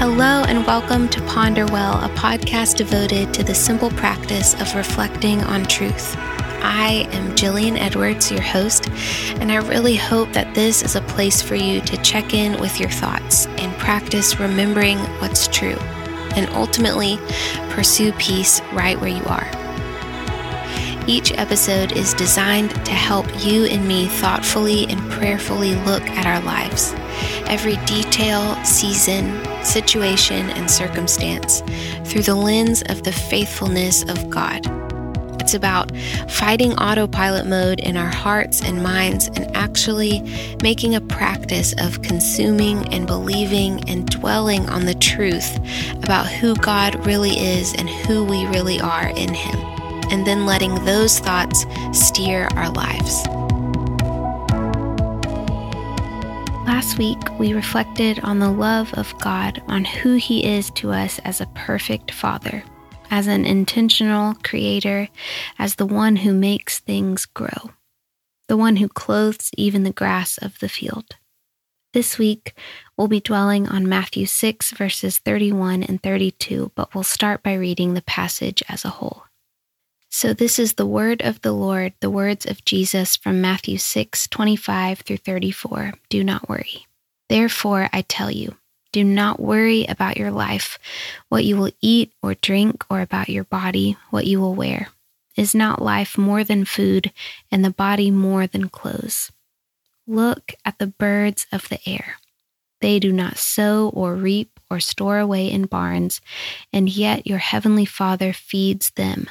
Hello, and welcome to Ponderwell, a podcast devoted to the simple practice of reflecting on truth. I am Jillian Edwards, your host, and I really hope that this is a place for you to check in with your thoughts and practice remembering what's true, and ultimately pursue peace right where you are. Each episode is designed to help you and me thoughtfully and prayerfully look at our lives, every detail, season, situation, and circumstance through the lens of the faithfulness of God. It's about fighting autopilot mode in our hearts and minds and actually making a practice of consuming and believing and dwelling on the truth about who God really is and who we really are in Him, and then letting those thoughts steer our lives. Last week, we reflected on the love of God, on who He is to us as a perfect Father as an intentional creator, as the one who makes things grow, the one who clothes even the grass of the field. This week, we'll be dwelling on Matthew 6, verses 31 and 32, but we'll start by reading the passage as a whole. So, this is the word of the Lord, the words of Jesus from Matthew 6, 25 through 34. Do not worry. Therefore, I tell you, do not worry about your life, what you will eat or drink, or about your body, what you will wear. Is not life more than food, and the body more than clothes? Look at the birds of the air. They do not sow or reap or store away in barns, and yet your heavenly Father feeds them.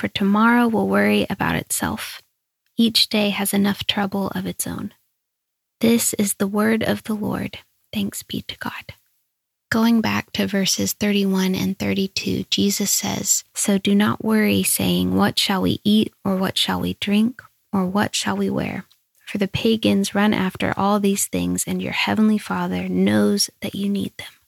for tomorrow will worry about itself. Each day has enough trouble of its own. This is the word of the Lord. Thanks be to God. Going back to verses 31 and 32, Jesus says, So do not worry, saying, What shall we eat, or what shall we drink, or what shall we wear? For the pagans run after all these things, and your heavenly Father knows that you need them.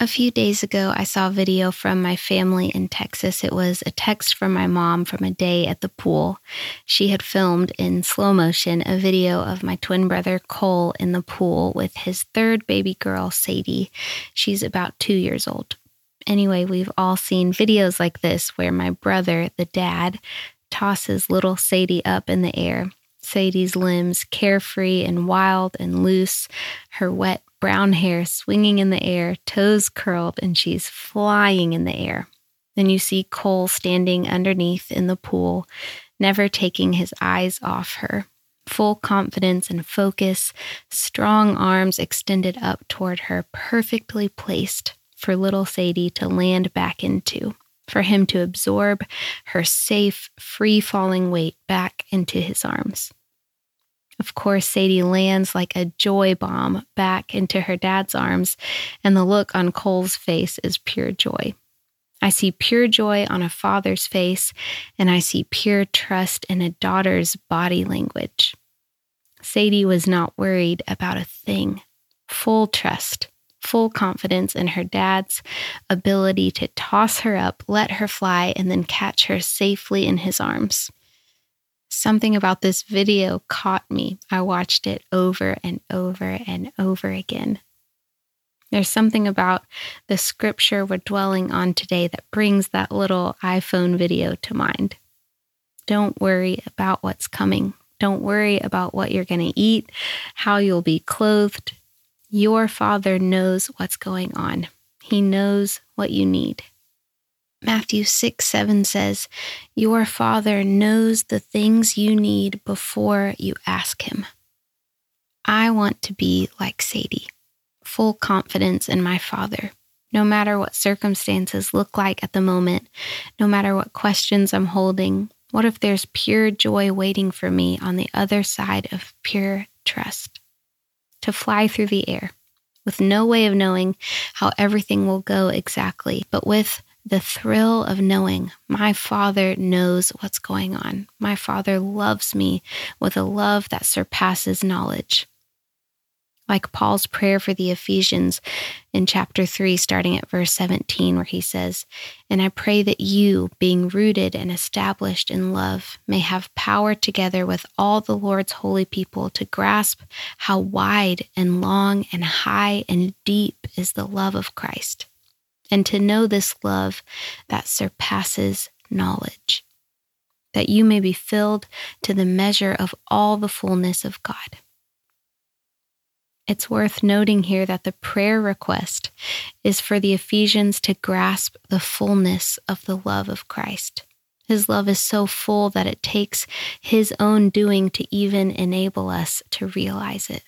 A few days ago, I saw a video from my family in Texas. It was a text from my mom from a day at the pool. She had filmed in slow motion a video of my twin brother Cole in the pool with his third baby girl, Sadie. She's about two years old. Anyway, we've all seen videos like this where my brother, the dad, tosses little Sadie up in the air. Sadie's limbs carefree and wild and loose, her wet brown hair swinging in the air, toes curled, and she's flying in the air. Then you see Cole standing underneath in the pool, never taking his eyes off her. Full confidence and focus, strong arms extended up toward her, perfectly placed for little Sadie to land back into, for him to absorb her safe, free falling weight back into his arms. Of course, Sadie lands like a joy bomb back into her dad's arms, and the look on Cole's face is pure joy. I see pure joy on a father's face, and I see pure trust in a daughter's body language. Sadie was not worried about a thing. Full trust, full confidence in her dad's ability to toss her up, let her fly, and then catch her safely in his arms. Something about this video caught me. I watched it over and over and over again. There's something about the scripture we're dwelling on today that brings that little iPhone video to mind. Don't worry about what's coming. Don't worry about what you're going to eat, how you'll be clothed. Your Father knows what's going on. He knows what you need. Matthew 6 7 says, Your Father knows the things you need before you ask Him. I want to be like Sadie, full confidence in my Father, no matter what circumstances look like at the moment, no matter what questions I'm holding. What if there's pure joy waiting for me on the other side of pure trust? To fly through the air with no way of knowing how everything will go exactly, but with the thrill of knowing my Father knows what's going on. My Father loves me with a love that surpasses knowledge like Paul's prayer for the Ephesians in chapter 3, starting at verse 17, where he says, And I pray that you, being rooted and established in love, may have power together with all the Lord's holy people to grasp how wide and long and high and deep is the love of Christ, and to know this love that surpasses knowledge, that you may be filled to the measure of all the fullness of God. It's worth noting here that the prayer request is for the Ephesians to grasp the fullness of the love of Christ. His love is so full that it takes his own doing to even enable us to realize it.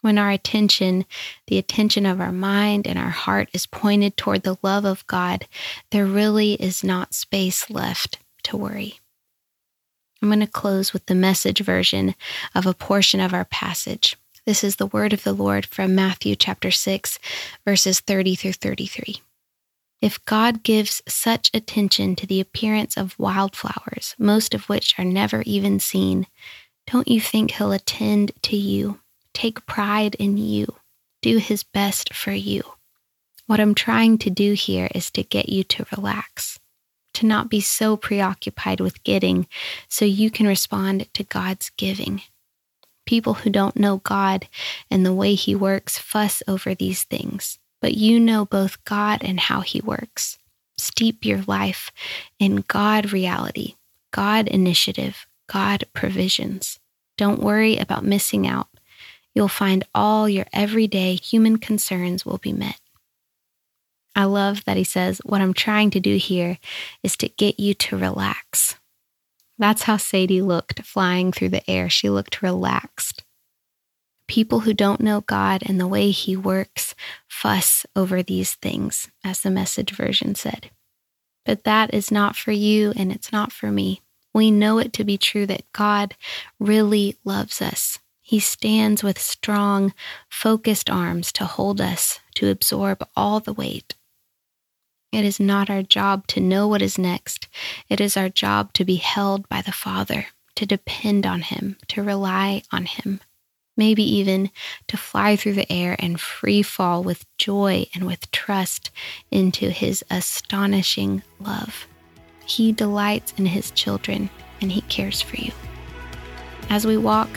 When our attention, the attention of our mind and our heart, is pointed toward the love of God, there really is not space left to worry. I'm going to close with the message version of a portion of our passage. This is the word of the Lord from Matthew chapter 6, verses 30 through 33. If God gives such attention to the appearance of wildflowers, most of which are never even seen, don't you think He'll attend to you, take pride in you, do His best for you? What I'm trying to do here is to get you to relax, to not be so preoccupied with getting so you can respond to God's giving. People who don't know God and the way He works fuss over these things, but you know both God and how He works. Steep your life in God reality, God initiative, God provisions. Don't worry about missing out. You'll find all your everyday human concerns will be met. I love that he says, What I'm trying to do here is to get you to relax. That's how Sadie looked flying through the air. She looked relaxed. People who don't know God and the way He works fuss over these things, as the message version said. But that is not for you and it's not for me. We know it to be true that God really loves us. He stands with strong, focused arms to hold us, to absorb all the weight. It is not our job to know what is next. It is our job to be held by the Father, to depend on Him, to rely on Him, maybe even to fly through the air and free fall with joy and with trust into His astonishing love. He delights in His children and He cares for you. As we walk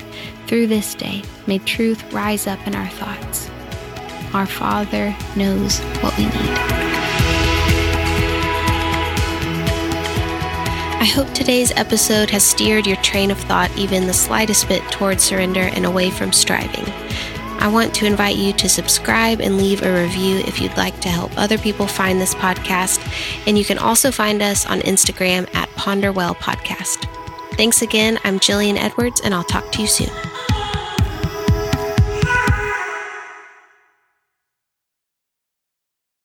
through this day, may truth rise up in our thoughts. Our Father knows what we need. I hope today's episode has steered your train of thought even the slightest bit towards surrender and away from striving. I want to invite you to subscribe and leave a review if you'd like to help other people find this podcast. And you can also find us on Instagram at Ponderwell Podcast. Thanks again. I'm Jillian Edwards, and I'll talk to you soon.